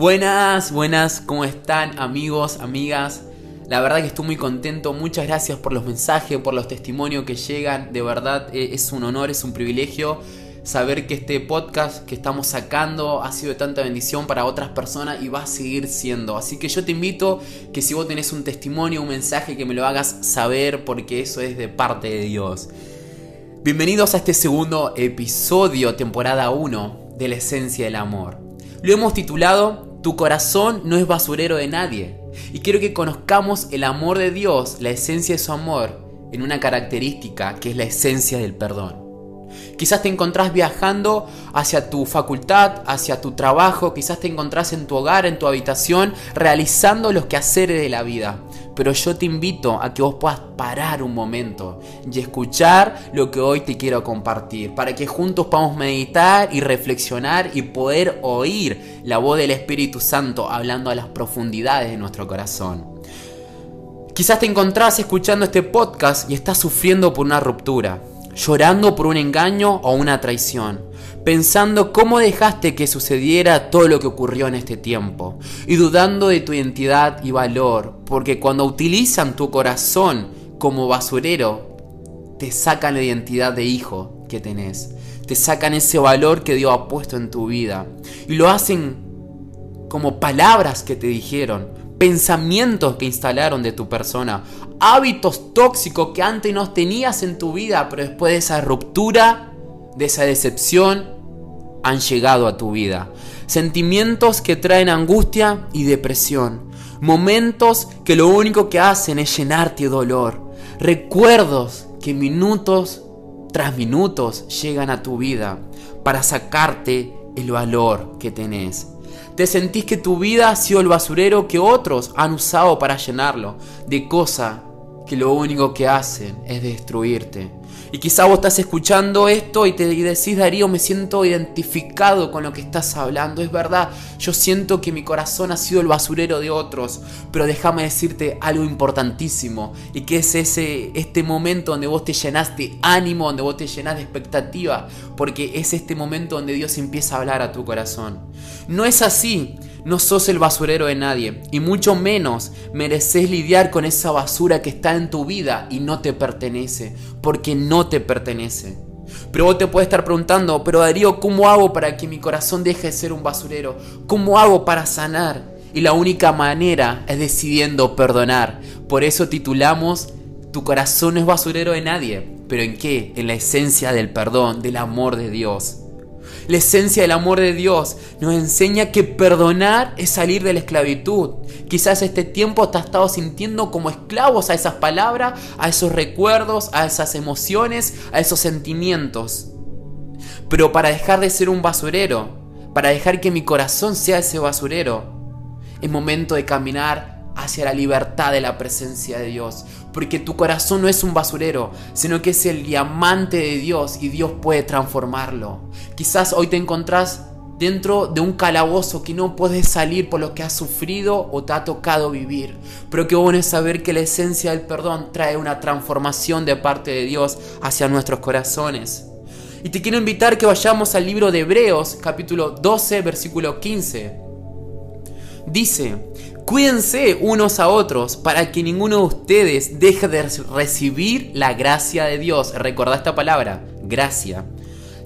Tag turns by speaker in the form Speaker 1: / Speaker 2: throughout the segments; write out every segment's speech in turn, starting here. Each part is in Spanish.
Speaker 1: Buenas, buenas, ¿cómo están amigos, amigas? La verdad que estoy muy contento, muchas gracias por los mensajes, por los testimonios que llegan, de verdad eh, es un honor, es un privilegio saber que este podcast que estamos sacando ha sido de tanta bendición para otras personas y va a seguir siendo. Así que yo te invito que si vos tenés un testimonio, un mensaje, que me lo hagas saber porque eso es de parte de Dios. Bienvenidos a este segundo episodio, temporada 1 de la esencia del amor. Lo hemos titulado tu corazón no es basurero de nadie. Y quiero que conozcamos el amor de Dios, la esencia de su amor, en una característica que es la esencia del perdón. Quizás te encontrás viajando hacia tu facultad, hacia tu trabajo, quizás te encontrás en tu hogar, en tu habitación, realizando los quehaceres de la vida. Pero yo te invito a que vos puedas parar un momento y escuchar lo que hoy te quiero compartir, para que juntos podamos meditar y reflexionar y poder oír la voz del Espíritu Santo hablando a las profundidades de nuestro corazón. Quizás te encontrás escuchando este podcast y estás sufriendo por una ruptura llorando por un engaño o una traición, pensando cómo dejaste que sucediera todo lo que ocurrió en este tiempo, y dudando de tu identidad y valor, porque cuando utilizan tu corazón como basurero, te sacan la identidad de hijo que tenés, te sacan ese valor que Dios ha puesto en tu vida, y lo hacen como palabras que te dijeron, pensamientos que instalaron de tu persona, hábitos tóxicos que antes no tenías en tu vida, pero después de esa ruptura, de esa decepción, han llegado a tu vida. Sentimientos que traen angustia y depresión. Momentos que lo único que hacen es llenarte de dolor. Recuerdos que minutos tras minutos llegan a tu vida para sacarte el valor que tenés. Te sentís que tu vida ha sido el basurero que otros han usado para llenarlo de cosas que lo único que hacen es destruirte. Y quizá vos estás escuchando esto y te decís, Darío, me siento identificado con lo que estás hablando. Es verdad, yo siento que mi corazón ha sido el basurero de otros. Pero déjame decirte algo importantísimo. Y que es ese, este momento donde vos te llenas de ánimo, donde vos te llenas de expectativa. Porque es este momento donde Dios empieza a hablar a tu corazón. No es así. No sos el basurero de nadie y mucho menos mereces lidiar con esa basura que está en tu vida y no te pertenece, porque no te pertenece. Pero vos te puedes estar preguntando, pero Darío, ¿cómo hago para que mi corazón deje de ser un basurero? ¿Cómo hago para sanar? Y la única manera es decidiendo perdonar. Por eso titulamos Tu corazón no es basurero de nadie. ¿Pero en qué? En la esencia del perdón, del amor de Dios. La esencia del amor de Dios nos enseña que perdonar es salir de la esclavitud. Quizás este tiempo te has estado sintiendo como esclavos a esas palabras, a esos recuerdos, a esas emociones, a esos sentimientos. Pero para dejar de ser un basurero, para dejar que mi corazón sea ese basurero, es momento de caminar hacia la libertad de la presencia de Dios. Porque tu corazón no es un basurero, sino que es el diamante de Dios y Dios puede transformarlo. Quizás hoy te encontrás dentro de un calabozo que no puedes salir por lo que has sufrido o te ha tocado vivir. Pero qué bueno es saber que la esencia del perdón trae una transformación de parte de Dios hacia nuestros corazones. Y te quiero invitar que vayamos al libro de Hebreos, capítulo 12, versículo 15. Dice, Cuídense unos a otros para que ninguno de ustedes deje de recibir la gracia de Dios. Recordad esta palabra, gracia.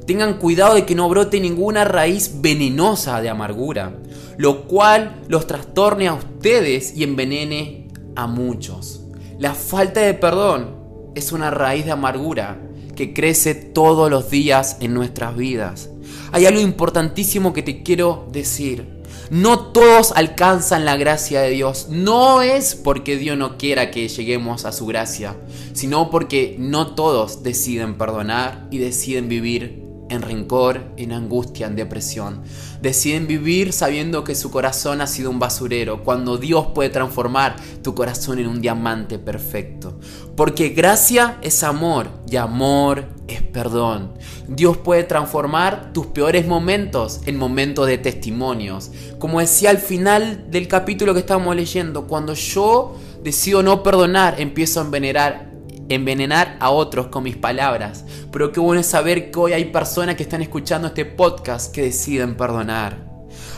Speaker 1: Tengan cuidado de que no brote ninguna raíz venenosa de amargura, lo cual los trastorne a ustedes y envenene a muchos. La falta de perdón es una raíz de amargura que crece todos los días en nuestras vidas. Hay algo importantísimo que te quiero decir. No todos alcanzan la gracia de Dios. No es porque Dios no quiera que lleguemos a su gracia, sino porque no todos deciden perdonar y deciden vivir en rencor, en angustia, en depresión. Deciden vivir sabiendo que su corazón ha sido un basurero, cuando Dios puede transformar tu corazón en un diamante perfecto. Porque gracia es amor y amor es perdón. Dios puede transformar tus peores momentos en momentos de testimonios. Como decía al final del capítulo que estábamos leyendo, cuando yo decido no perdonar, empiezo a envenenar envenenar a otros con mis palabras. Pero qué bueno es saber que hoy hay personas que están escuchando este podcast que deciden perdonar.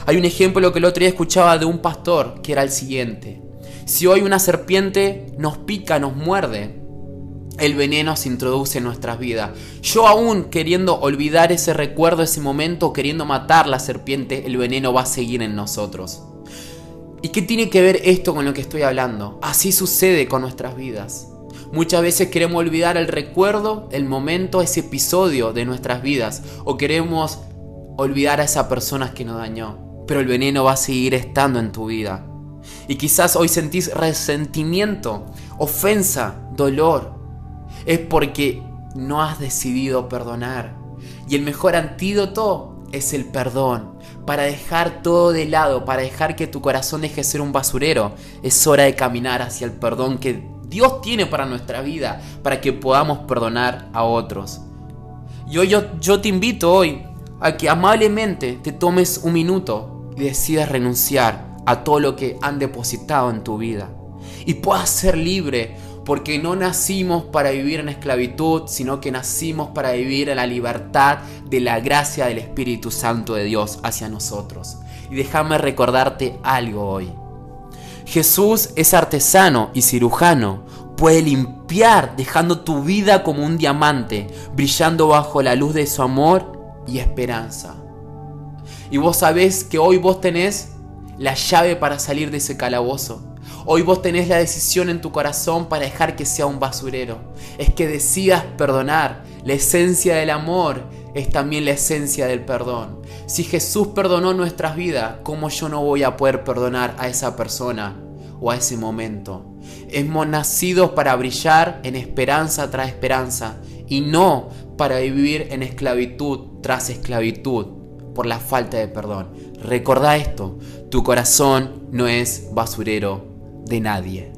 Speaker 1: Hay un ejemplo que el otro día escuchaba de un pastor que era el siguiente. Si hoy una serpiente nos pica, nos muerde, el veneno se introduce en nuestras vidas. Yo aún queriendo olvidar ese recuerdo, ese momento, queriendo matar la serpiente, el veneno va a seguir en nosotros. ¿Y qué tiene que ver esto con lo que estoy hablando? Así sucede con nuestras vidas. Muchas veces queremos olvidar el recuerdo, el momento, ese episodio de nuestras vidas. O queremos olvidar a esa persona que nos dañó. Pero el veneno va a seguir estando en tu vida. Y quizás hoy sentís resentimiento, ofensa, dolor, es porque no has decidido perdonar. Y el mejor antídoto es el perdón. Para dejar todo de lado, para dejar que tu corazón deje de ser un basurero, es hora de caminar hacia el perdón que Dios tiene para nuestra vida, para que podamos perdonar a otros. Y hoy yo, yo te invito hoy a que amablemente te tomes un minuto y decidas renunciar a todo lo que han depositado en tu vida. Y puedas ser libre porque no nacimos para vivir en esclavitud, sino que nacimos para vivir en la libertad de la gracia del Espíritu Santo de Dios hacia nosotros. Y déjame recordarte algo hoy. Jesús es artesano y cirujano, puede limpiar dejando tu vida como un diamante, brillando bajo la luz de su amor y esperanza. Y vos sabés que hoy vos tenés la llave para salir de ese calabozo. Hoy vos tenés la decisión en tu corazón para dejar que sea un basurero. Es que decidas perdonar. La esencia del amor es también la esencia del perdón. Si Jesús perdonó nuestras vidas, ¿cómo yo no voy a poder perdonar a esa persona o a ese momento? Hemos nacido para brillar en esperanza tras esperanza y no para vivir en esclavitud tras esclavitud por la falta de perdón. Recordá esto, tu corazón no es basurero de nadie.